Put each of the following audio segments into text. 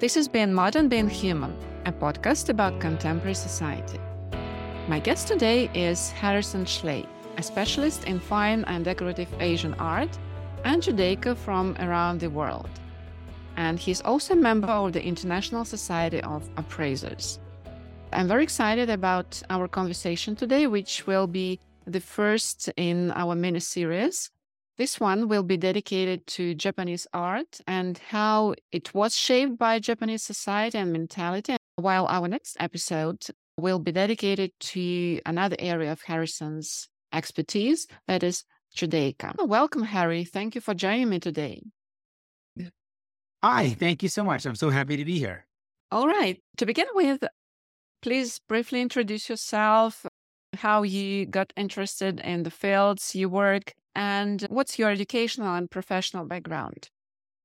This is Being Modern, Being Human, a podcast about contemporary society. My guest today is Harrison Schley, a specialist in fine and decorative Asian art and Judaica from around the world. And he's also a member of the International Society of Appraisers. I'm very excited about our conversation today, which will be the first in our mini series. This one will be dedicated to Japanese art and how it was shaped by Japanese society and mentality, while our next episode will be dedicated to another area of Harrison's expertise, that is Judaica. Welcome, Harry. Thank you for joining me today. Hi, thank you so much. I'm so happy to be here. All right. To begin with, Please briefly introduce yourself, how you got interested in the fields you work, and what's your educational and professional background.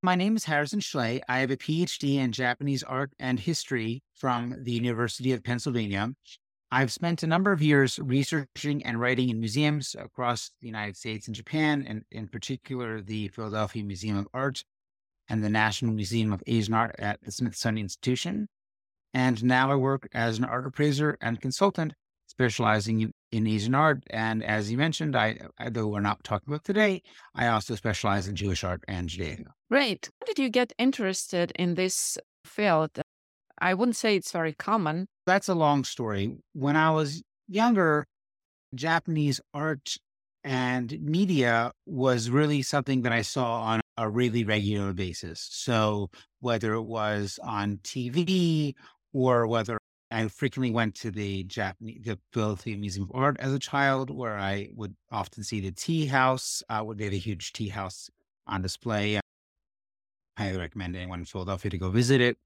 My name is Harrison Schley. I have a PhD in Japanese art and history from the University of Pennsylvania. I've spent a number of years researching and writing in museums across the United States and Japan, and in particular, the Philadelphia Museum of Art and the National Museum of Asian Art at the Smithsonian Institution. And now I work as an art appraiser and consultant, specializing in Asian art. And as you mentioned, I, uh, though we're not talking about today, I also specialize in Jewish art and Judaica. Mm, Great. How did you get interested in this field? I wouldn't say it's very common. That's a long story. When I was younger, Japanese art and media was really something that I saw on a really regular basis. So whether it was on TV or whether I frequently went to the Japanese, the Philadelphia Museum of Art as a child, where I would often see the tea house. Uh, they have a huge tea house on display. I highly recommend anyone in Philadelphia to go visit it.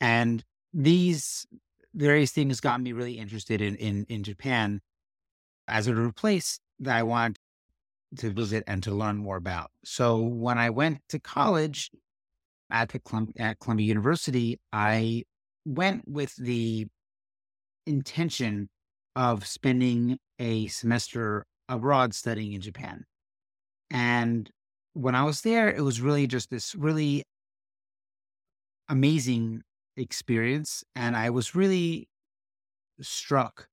And these various things got me really interested in in, in Japan as a place that I wanted to visit and to learn more about. So when I went to college at the at Columbia University, I went with the intention of spending a semester abroad studying in Japan. And when I was there, it was really just this really amazing experience. And I was really struck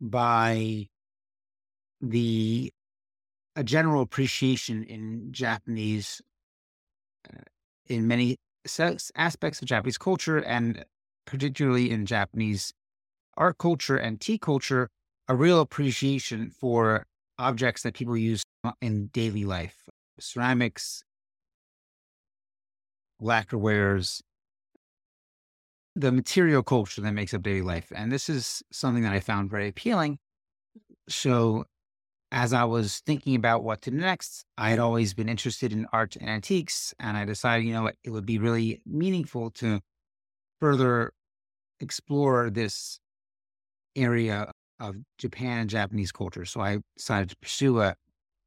by the a general appreciation in Japanese, uh, in many aspects of Japanese culture and particularly in Japanese art culture and tea culture, a real appreciation for objects that people use in daily life ceramics, lacquerwares, the material culture that makes up daily life. And this is something that I found very appealing. So, as I was thinking about what to do next, I had always been interested in art and antiques. And I decided, you know it would be really meaningful to further explore this area of Japan and Japanese culture. So I decided to pursue a,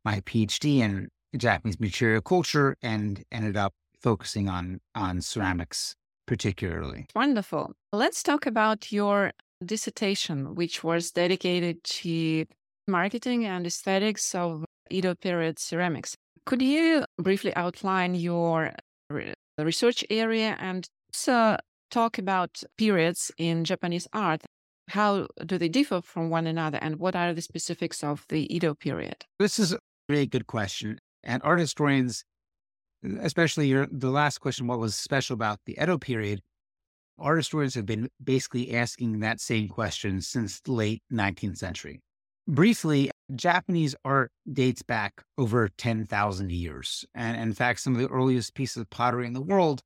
my PhD in Japanese material culture and ended up focusing on on ceramics particularly. Wonderful. Let's talk about your dissertation, which was dedicated to marketing and aesthetics of Edo period ceramics. Could you briefly outline your research area and also talk about periods in Japanese art. How do they differ from one another, and what are the specifics of the Edo period? This is a very good question. And art historians, especially your, the last question, what was special about the Edo period? Art historians have been basically asking that same question since the late 19th century. Briefly, Japanese art dates back over 10,000 years. And in fact, some of the earliest pieces of pottery in the world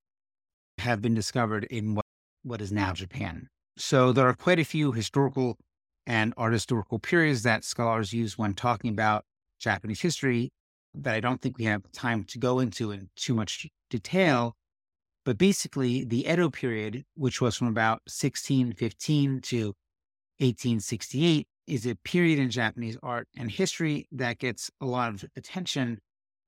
have been discovered in what, what is now Japan. So there are quite a few historical and art historical periods that scholars use when talking about Japanese history that I don't think we have time to go into in too much detail. But basically, the Edo period, which was from about 1615 to 1868, is a period in Japanese art and history that gets a lot of attention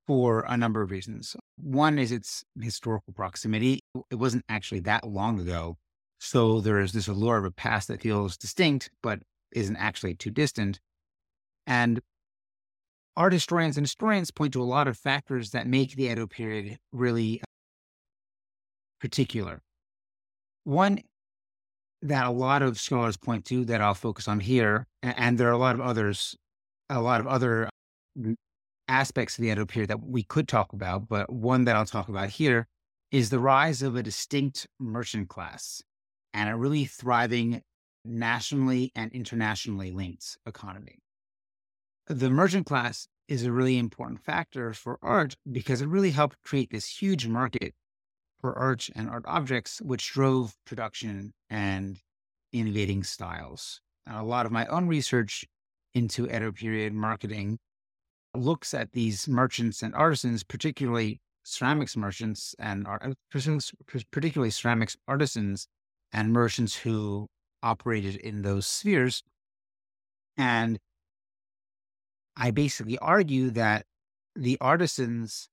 for a number of reasons. One is its historical proximity. It wasn't actually that long ago. So there is this allure of a past that feels distinct, but isn't actually too distant. And art historians and historians point to a lot of factors that make the Edo period really particular. one that a lot of scholars point to that I'll focus on here, and there are a lot of others, a lot of other mm, aspects of the Edo period that we could talk about, but one that I'll talk about here is the rise of a distinct merchant class and a really thriving nationally and internationally linked economy. The merchant class is a really important factor for art because it really helped create this huge market for art and art objects, which drove production and innovating styles. And a lot of my own research into Edo period marketing looks at these merchants and artisans, particularly ceramics merchants and art, uh, particularly ceramics artisans and merchants who operated in those spheres. And I basically argue that the artisans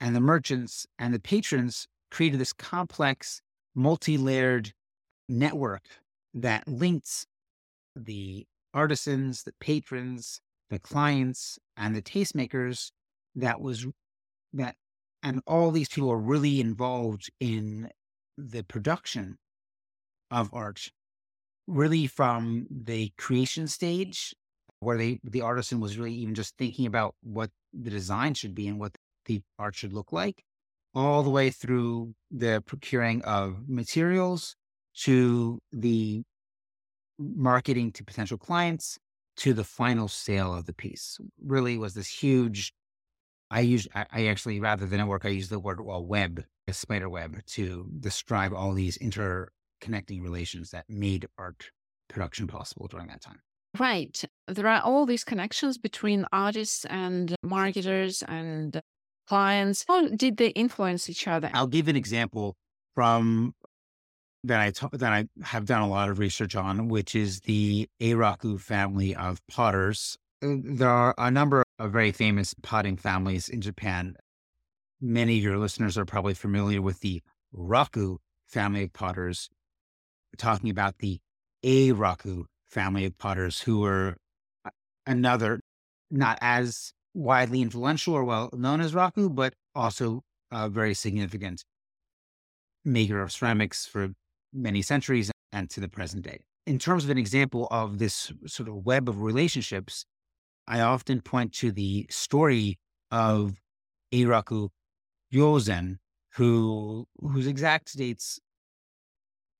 and the merchants and the patrons created this complex, multi layered network that links the artisans, the patrons, the clients, and the tastemakers that was that and all these people are really involved in the production of art really from the creation stage where they the artisan was really even just thinking about what the design should be and what the art should look like all the way through the procuring of materials to the marketing to potential clients to the final sale of the piece. Really was this huge i use i, actually rather than a work i use the word well web a spider web to describe all these interconnecting relations that made art production possible during that time. Right. There are all these connections between artists and marketers and clients. How did they influence each other? I'll give an example from that I ta- that I have done a lot of research on, which is the Eiraku family of potters. Uh, there are a number of very famous potting families in Japan. Many of your listeners are probably familiar with the Raku family of potters, talking about the Eiraku family of potters, who were another not as widely influential or well known as Raku, but also a very significant maker of ceramics for many centuries and to the present day. In terms of an example of this sort of web of relationships, I often point to the story of Eiraku Ryozen, who whose exact dates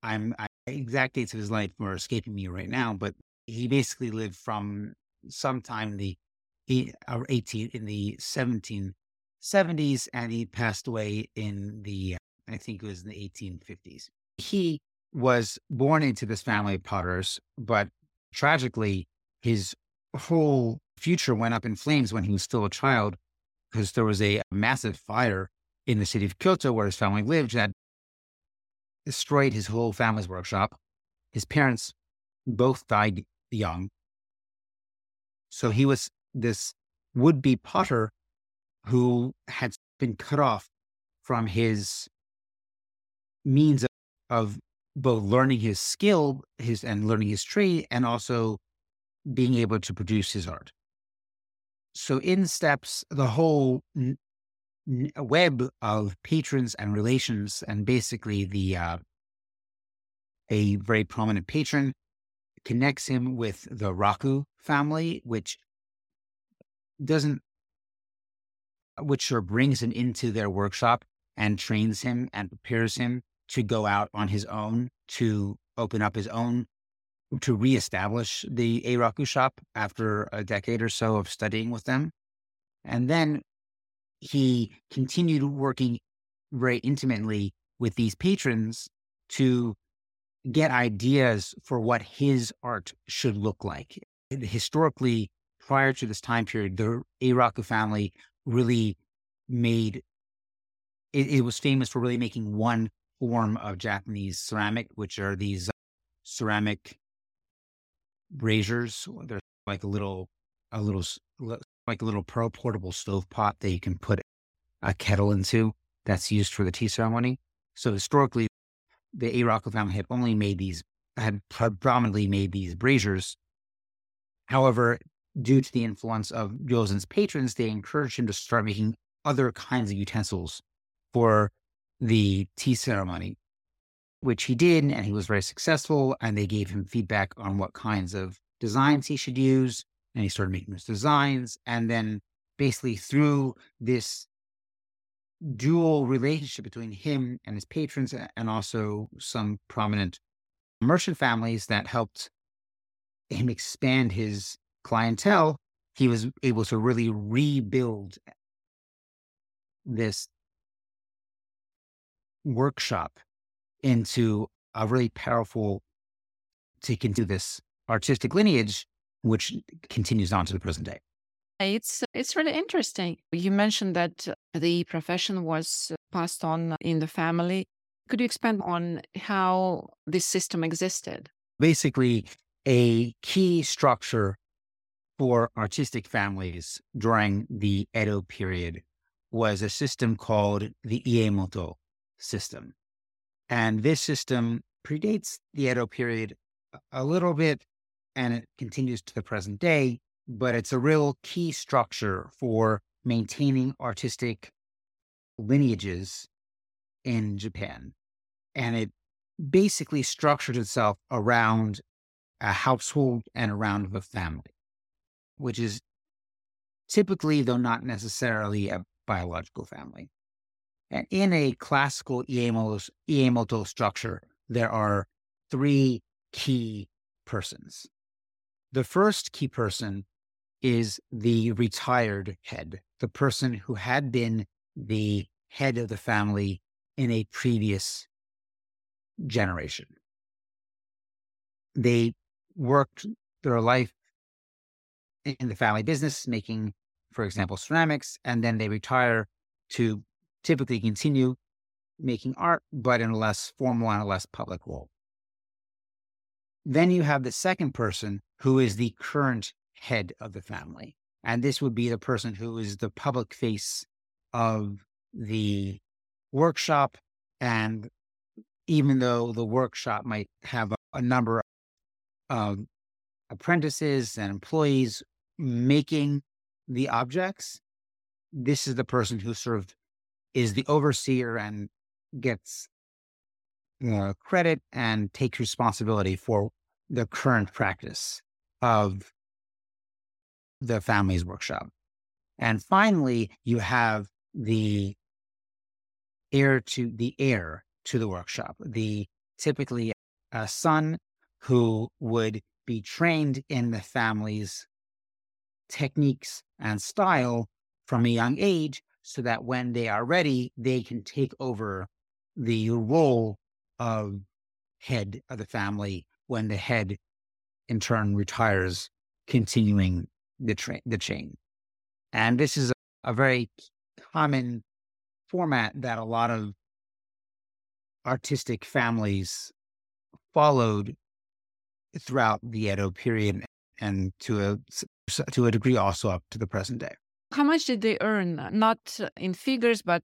I'm I, exact dates of his life are escaping me right now, but he basically lived from sometime the or 18 in the 1770s and he passed away in the I think it was in the 1850s. He was born into this family of potters, but tragically, his whole future went up in flames when he was still a child because there was a massive fire in the city of Kyoto where his family lived that destroyed his whole family's workshop. His parents both died young. So he was this would be potter who had been cut off from his means of, of both learning his skill, his and learning his trade, and also being able to produce his art. So in steps the whole n- n- web of patrons and relations, and basically the uh, a very prominent patron connects him with the Raku family, which doesn't, which sure brings him into their workshop and trains him and prepares him to go out on his own to open up his own to reestablish the Eiraku shop after a decade or so of studying with them. And then he continued working very intimately with these patrons to get ideas for what his art should look like. Historically, prior to this time period, the Eiraku family really made it, it was famous for really making one form of Japanese ceramic, which are these uh, ceramic braziers. They're like a little, a little, like a little portable stove pot that you can put a kettle into that's used for the tea ceremony. So historically, the Eiraku family had only made these, had predominantly made these braziers. However, due to the influence of Ryozen's patrons, they encouraged him to start making other kinds of utensils for the tea ceremony. which he did, and he was very successful. And they gave him feedback on what kinds of designs he should use. And he started making those designs. And then basically through this dual relationship between him and his patrons, and also some prominent merchant families that helped him expand his clientele, he was able to really rebuild this workshop into a really powerful to continue this artistic lineage, which continues on to the present day. It's it's really interesting. You mentioned that the profession was passed on in the family. Could you expand on how this system existed? Basically, a key structure for artistic families during the Edo period was a system called the Iemoto system. And this system predates the Edo period a little bit and it continues to the present day, but it's a real key structure for maintaining artistic lineages in Japan. And it basically structured itself around a household and around the family, which is typically, though not necessarily, a biological family. And in a classical Iemoto, Iemoto structure, there are three key persons. The first key person is the retired head, the person who had been the head of the family in a previous generation. They worked their life in the family business, making, for example, ceramics, and then they retire to typically continue making art, but in a less formal and a less public role. Then you have the second person who is the current head of the family. And this would be the person who is the public face of the workshop. And even though the workshop might have a, a number of apprentices and employees making the objects, this is the person who sort of is the overseer and gets credit and takes responsibility for the current practice of the family's workshop. And finally, you have the heir to the heir to the workshop, the typically a son who would be trained in the family's techniques and style from a young age so that when they are ready, they can take over the role of head of the family when the head in turn retires, continuing the, tra- the chain. And this is a, a very common format that a lot of artistic families followed throughout the Edo period and to a to a degree also up to the present day. How much did they earn? Not in figures, but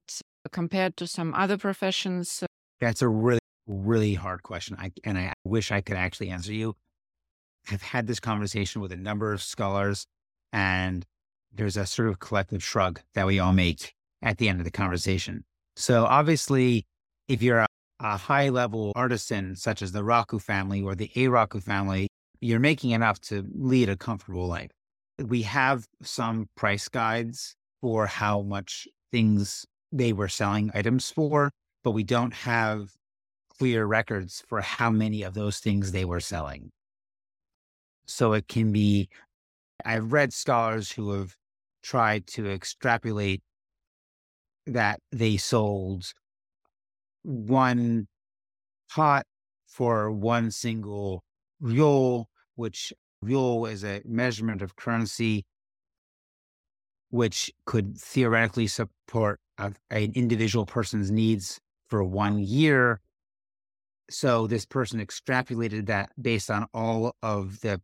compared to some other professions. That's a really really hard question. I, and I wish I could actually answer you. I've had this conversation with a number of scholars, and there's a sort of collective shrug that we all make at the end of the conversation. So, obviously, if you're a, a high level artisan, such as the Raku family or the Eiraku family, you're making enough to lead a comfortable life. We have some price guides for how much things they were selling items for, but we don't have clear records for how many of those things they were selling. So it can be, I've read scholars who have tried to extrapolate that they sold one pot for one single ryo, which ryo is a measurement of currency, which could theoretically support a, an individual person's needs for one year. So this person extrapolated that based on all of the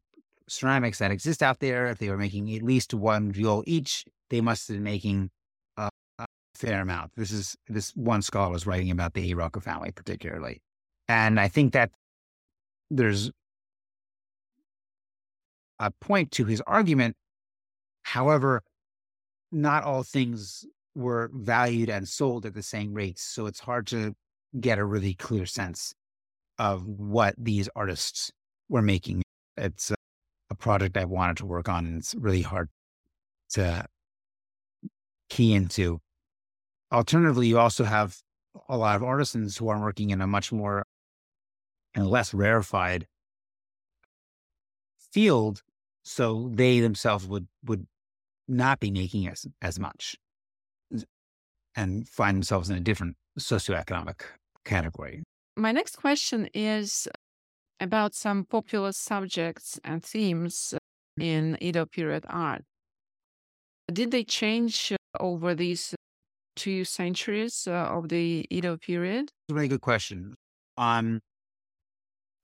ceramics that exist out there. If they were making at least one ryo each, they must have been making a, a, fair amount. This is this one scholar was writing about the Eiraku family particularly, and I think that there's a point to his argument. However, not all things were valued and sold at the same rates, so it's hard to get a really clear sense of what these artists were making. It's a, a project I wanted to work on, and it's really hard to key into. Alternatively, you also have a lot of artisans who are working in a much more and less rarefied field, so they themselves would would not be making as as much and find themselves in a different socioeconomic category. My next question is about some popular subjects and themes in Edo period art. Did they change over these two centuries uh, of the Edo period? It's a very good question on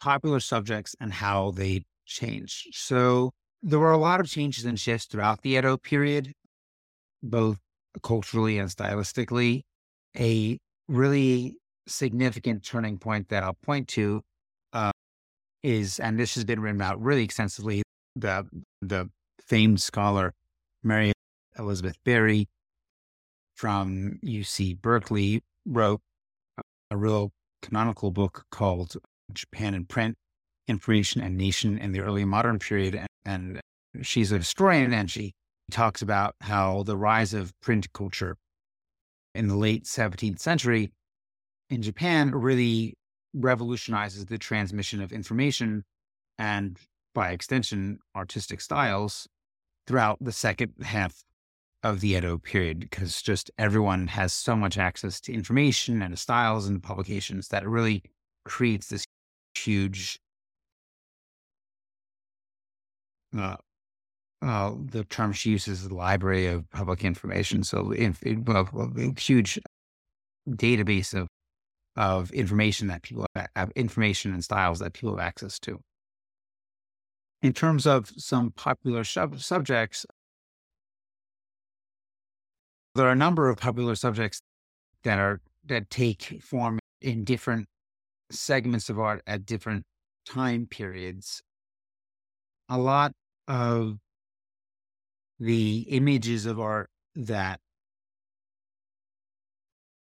popular subjects and how they changed. So there were a lot of changes and shifts throughout the Edo period, both culturally and stylistically. A really significant turning point that I'll point to uh, is, and this has been written about really extensively, the the famed scholar Mary Elizabeth Berry from UC Berkeley wrote a real canonical book called Japan in Print, Information and Nation in the Early Modern Period. And, and she's a historian and she talks about how the rise of print culture in the late 17th century in Japan really revolutionizes the transmission of information and, by extension, artistic styles throughout the second half of the Edo period, because just everyone has so much access to information and styles and publications that it really creates this huge uh, uh, the term she uses is library of public information. So, in, in, well, a huge database of of information that people have information and styles that people have access to. In terms of some popular sub- subjects, there are a number of popular subjects that are that take form in different segments of art at different time periods. A lot of the images of art that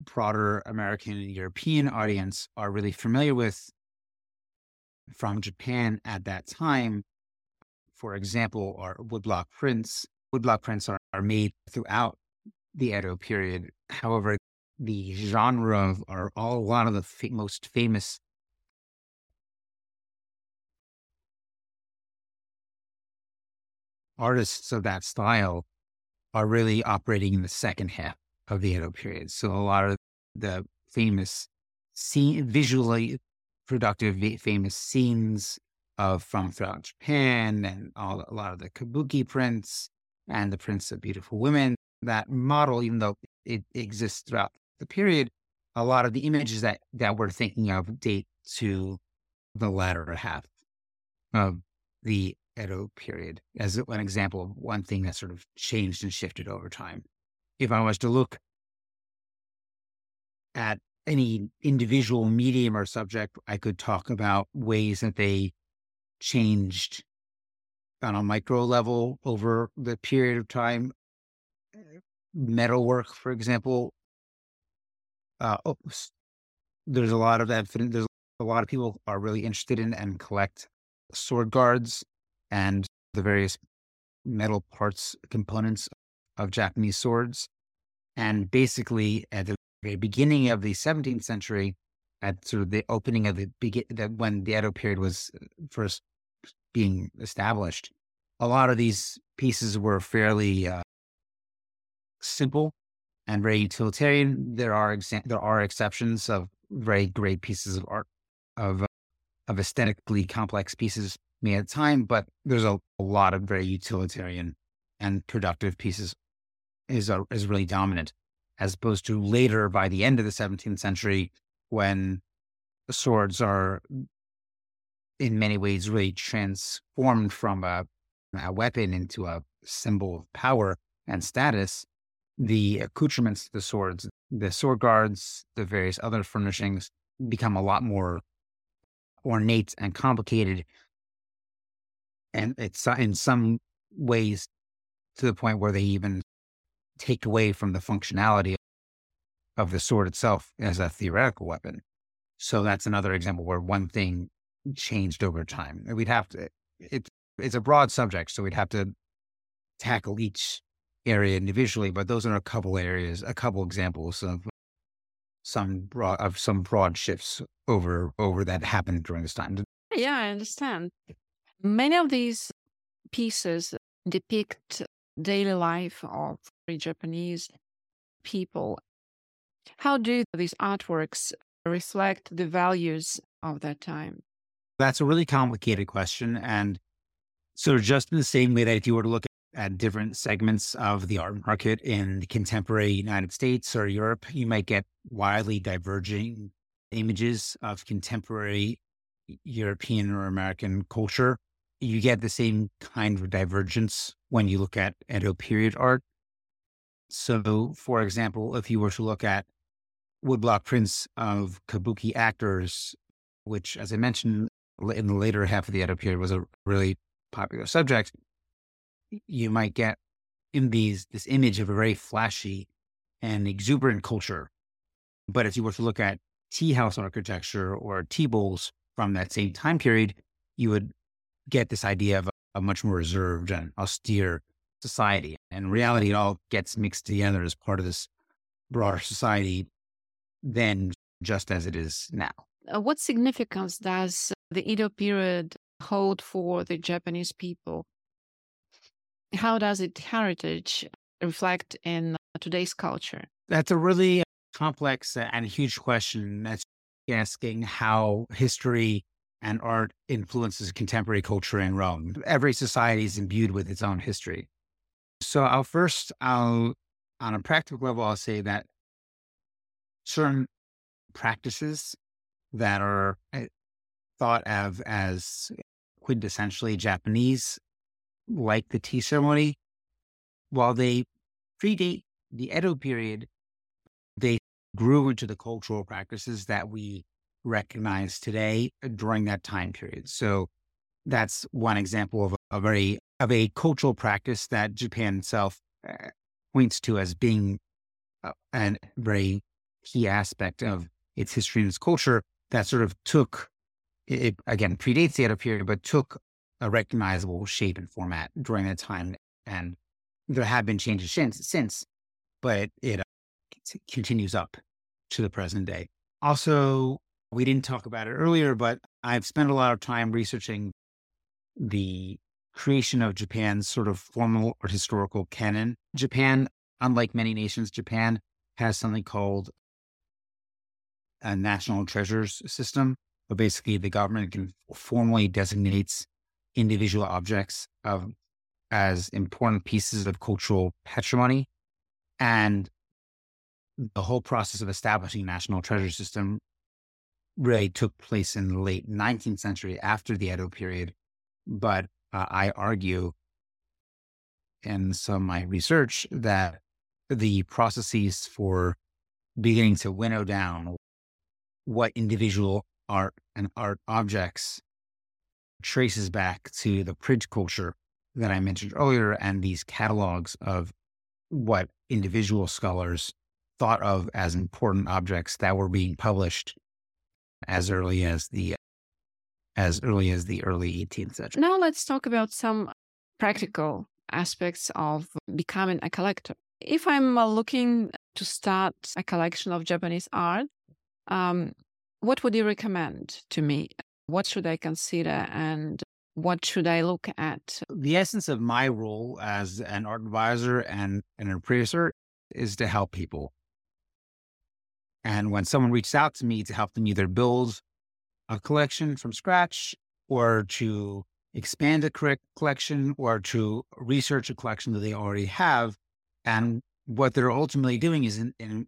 broader American and European audience are really familiar with from Japan at that time, for example, are woodblock prints. Woodblock prints are, are made throughout the Edo period. However, the genre of are all a lot of the most famous artists of that style are really operating in the second half of the Edo period. So a lot of the famous scene, visually productive, famous scenes of from throughout Japan and all, a lot of the kabuki prints and the prints of beautiful women. That model, even though it exists throughout the period, a lot of the images that, that we're thinking of date to the latter half of the Edo period as an example of one thing that sort of changed and shifted over time. If I was to look at any individual medium or subject, I could talk about ways that they changed on a micro level over the period of time. Metalwork, for example, uh, oh, there's a lot of that. There's a lot of people are really interested in and collect sword guards and the various metal parts, components of Japanese swords. And basically, at the very beginning of the 17th century, at sort of the opening of the begin, that when the Edo period was uh, first being established, a lot of these pieces were fairly uh, simple and very utilitarian. There are exa- there are exceptions of very great pieces of art of uh, of aesthetically complex pieces made at the time, but there's a, a lot of very utilitarian and productive pieces is a, is really dominant, as opposed to later by the end of the 17th century when swords are in many ways really transformed from a, a weapon into a symbol of power and status. The accoutrements the swords, the sword guards, the various other furnishings become a lot more ornate and complicated and it's in some ways to the point where they even take away from the functionality of the sword itself as a theoretical weapon. So that's another example where one thing changed over time. We'd have to, it, it's a broad subject, so we'd have to tackle each area individually, but those are a couple areas, a couple examples of some broad of some broad shifts over over that happened during this time. Yeah, I understand. Many of these pieces depict daily life of Japanese people. How do these artworks reflect the values of that time? That's a really complicated question. And so, just in the same way that if you were to look at different segments of the art market in the contemporary United States or Europe, you might get widely diverging images of contemporary European or American culture. You get the same kind of divergence when you look at Edo period art. So, for example, if you were to look at woodblock prints of kabuki actors, which, as I mentioned in the later half of the Edo period, was a really popular subject, you might get in these this image of a very flashy and exuberant culture. But if you were to look at tea house architecture or tea bowls from that same time period, you would get this idea of a, a much more reserved and austere society. And reality, it all gets mixed together as part of this broader society than just as it is now. Uh, what significance does the Edo period hold for the Japanese people? How does its heritage reflect in today's culture? That's a really complex and huge question. That's asking how history and art influences contemporary culture in Rome. Every society is imbued with its own history. So I'll first, I'll, on a practical level, I'll say that certain practices that are eh, thought of as quintessentially Japanese like the tea ceremony, while they predate the Edo period, they grew into the cultural practices that we recognize today during that time period. So that's one example of a, very of a cultural practice that Japan itself uh, points to as being a, a very key aspect of its history and its culture that sort of took it again predates the Edo period, but took a recognizable shape and format during that time. And there have been changes since, since but it, uh, continues up to the present day. Also, we didn't talk about it earlier, but I've spent a lot of time researching the creation of Japan's sort of formal or historical canon. Japan, unlike many nations, Japan has something called a national treasures system. But basically, the government can formally designates individual objects of, as important pieces of cultural patrimony. And the whole process of establishing national treasure system really took place in the late 19th century after the Edo period. But uh, I argue in some of my research that the processes for beginning to winnow down what individual art and art objects traces back to the print culture that I mentioned earlier and these catalogs of what individual scholars thought of as important objects that were being published as early as the as early as the early 18th century. Now let's talk about some practical aspects of becoming a collector. If I'm uh, looking to start a collection of Japanese art, um, what would you recommend to me? What should I consider and what should I look at? The essence of my role as an art advisor and an appraiser is to help people. And when someone reaches out to me to help them either build a collection from scratch or to expand a collection or to research a collection that they already have, and what they're ultimately doing is,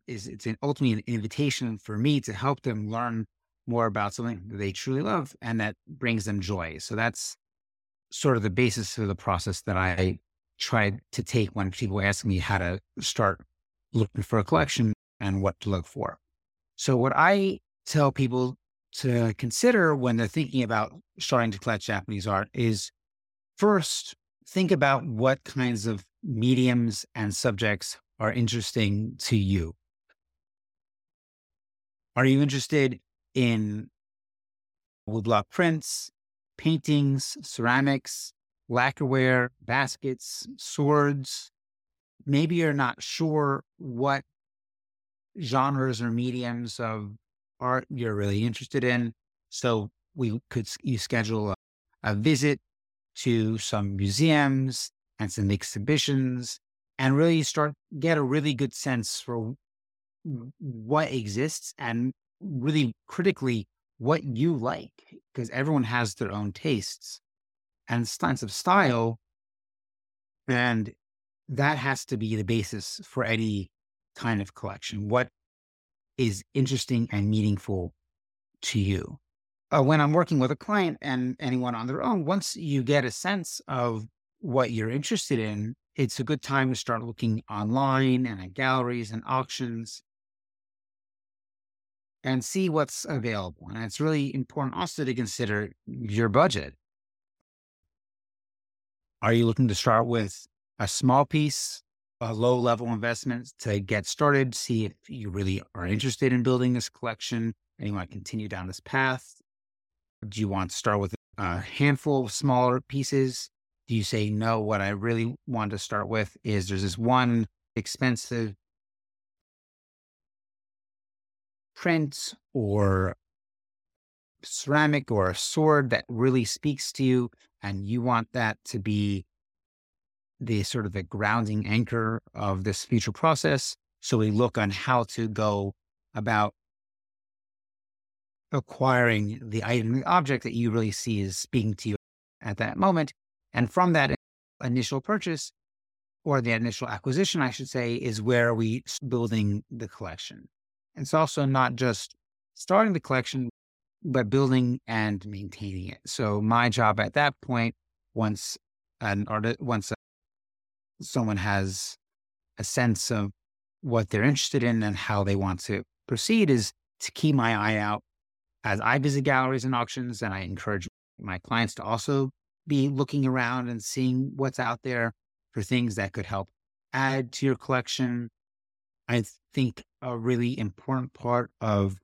is it's an, ultimately an invitation for me to help them learn more about something that they truly love and that brings them joy. So that's sort of the basis of the process that I try to take when people ask me how to start looking for a collection and what to look for. So what I tell people to consider when they're thinking about starting to collect Japanese art is first think about what kinds of mediums and subjects are interesting to you. Are you interested in woodblock prints, paintings, ceramics, lacquerware, baskets, swords. Maybe you're not sure what genres or mediums of art you're really interested in. So we could you schedule a, a visit to some museums and some exhibitions and really start get a really good sense for what exists and really critically what you like because everyone has their own tastes and sense of style and that has to be the basis for any kind of collection what is interesting and meaningful to you uh, when i'm working with a client and anyone on their own once you get a sense of what you're interested in it's a good time to start looking online and at galleries and auctions and see what's available. And it's really important also to consider your budget. Are you looking to start with a small piece, a low level investment to get started, see if you really are interested in building this collection and you want to continue down this path? Do you want to start with a handful of smaller pieces? Do you say, no, what I really want to start with is there's this one expensive print or ceramic or a sword that really speaks to you and you want that to be the sort of the grounding anchor of this future process so we look on how to go about acquiring the item the object that you really see is speaking to you at that moment and from that initial purchase or the initial acquisition i should say is where we building the collection it's also not just starting the collection, but building and maintaining it. So my job at that point, once an artist, once someone has a sense of what they're interested in and how they want to proceed, is to keep my eye out as I visit galleries and auctions, and I encourage my clients to also be looking around and seeing what's out there for things that could help add to your collection. I think a really important part of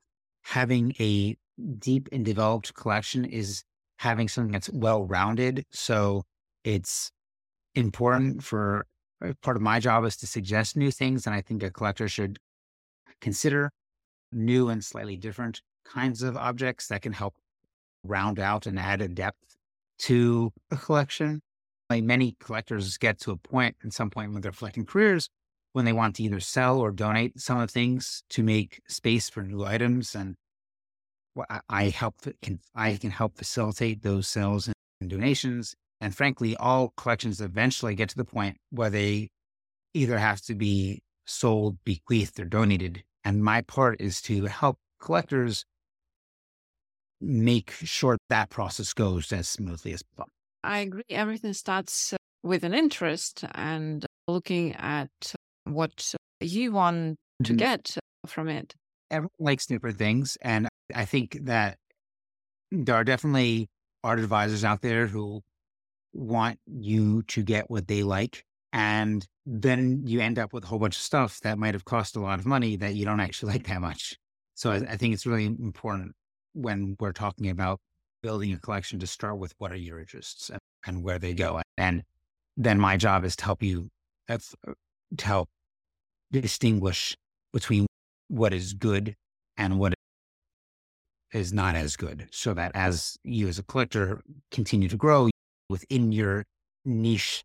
having a deep and developed collection is having something that's well rounded. So it's important for Uh, part of my job is to suggest new things. And I think a collector should consider new and slightly different kinds of objects that can help round out and add a depth to a collection. Like many collectors get to a point at some point when they're collecting careers when they want to either sell or donate some of the things to make space for new items. And I help can I can help facilitate those sales and donations. And frankly, all collections eventually get to the point where they either have to be sold, bequeathed, or donated. And my part is to help collectors make sure that process goes as smoothly as possible. I agree. Everything starts with an interest and looking at what you want to mm-hmm. get from it. Everyone likes different things. And I think that there are definitely art advisors out there who want you to get what they like. And then you end up with a whole bunch of stuff that might have cost a lot of money that you don't actually like that much. So I, I think it's really important when we're talking about building a collection to start with what are your interests and, and where they go. And then my job is to help you, uh, to help distinguish between what is good and what is not as good so that as you as a collector continue to grow within your niche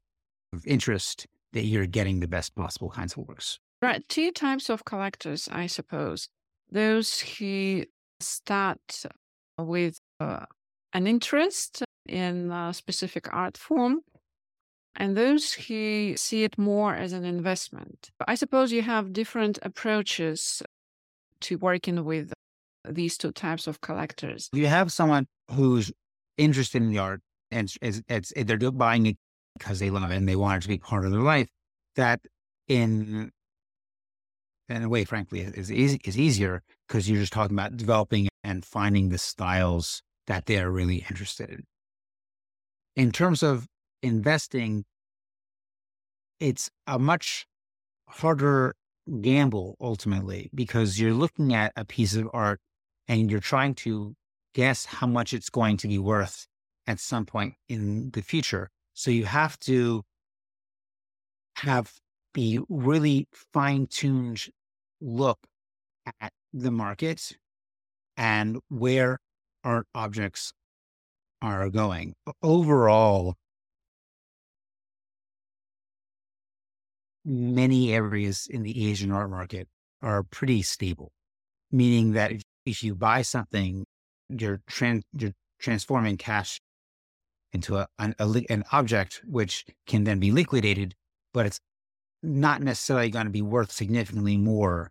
of interest that you're getting the best possible kinds of works right two types of collectors i suppose those who start with uh, an interest in a specific art form and those who see it more as an investment. I suppose you have different approaches to working with these two types of collectors. You have someone who's interested in the art and it's, it's, they're buying it because they love it and they want it to be part of their life. That in in a way, frankly, is easy, is easier because you're just talking about developing and finding the styles that they're really interested in. In terms of investing, it's a much harder gamble ultimately because you're looking at a piece of art and you're trying to guess how much it's going to be worth at some point in the future. So you have to have the really fine tuned look at the market and where art objects are going. Overall, many areas in the Asian art market are pretty stable, meaning that if, you buy something, you're, you're transforming cash into a, an, a, an object which can then be liquidated, but it's not necessarily going to be worth significantly more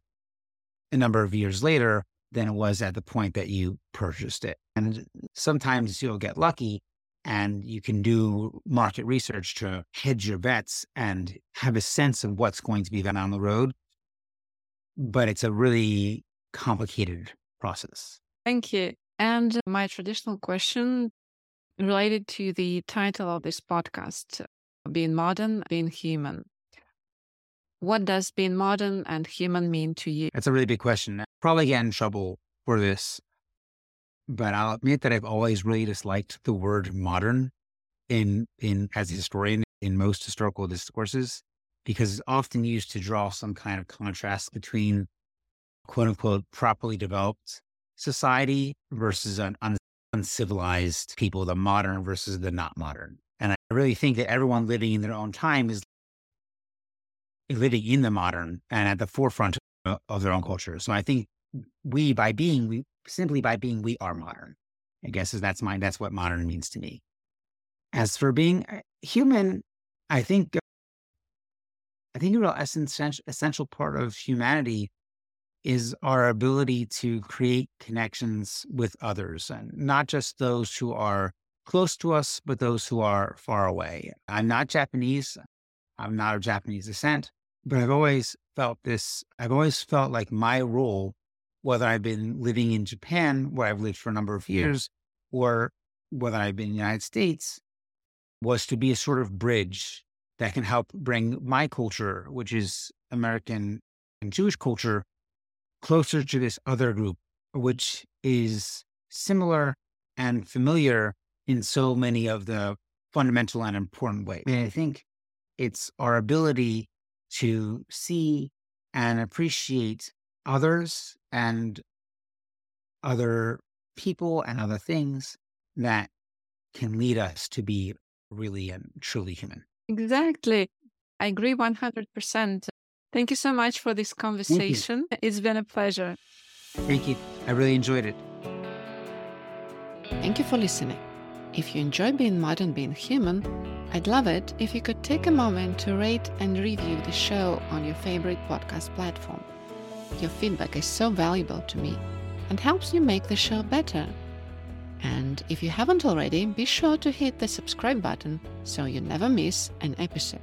a number of years later than it was at the point that you purchased it. And sometimes you'll get lucky and you can do market research to hedge your bets and have a sense of what's going to be down the road. But it's a really complicated process. Thank you. And my traditional question related to the title of this podcast being modern, being human. What does being modern and human mean to you? That's a really big question. Probably get in trouble for this but I'll admit that I've always really disliked the word modern in in as a historian in most historical discourses because it's often used to draw some kind of contrast between quote unquote properly developed society versus an uncivilized people, the modern versus the not modern. And I really think that everyone living in their own time is living in the modern and at the forefront of their own culture. So I think we, by being, we simply by being we are modern. I guess is that's my that's what modern means to me. As for being uh, human, I think I think a real essential essential part of humanity is our ability to create connections with others, and not just those who are close to us, but those who are far away. I'm not Japanese. I'm not of Japanese descent, but I've always felt this. I've always felt like my role whether I've been living in Japan, where I've lived for a number of years, or whether I've been in the United States, was to be a sort of bridge that can help bring my culture, which is American and Jewish culture, closer to this other group, which is similar and familiar in so many of the fundamental and important ways. And I think it's our ability to see and appreciate others and other people and other things that can lead us to be really and truly human. Exactly. I agree 100%. Thank you so much for this conversation. It's been a pleasure. Thank you. I really enjoyed it. Thank you for listening. If you enjoy being modern, being human, I'd love it if you could take a moment to rate and review the show on your favorite podcast platform. Your feedback is so valuable to me and helps you make the show better. And if you haven't already, be sure to hit the subscribe button so you never miss an episode.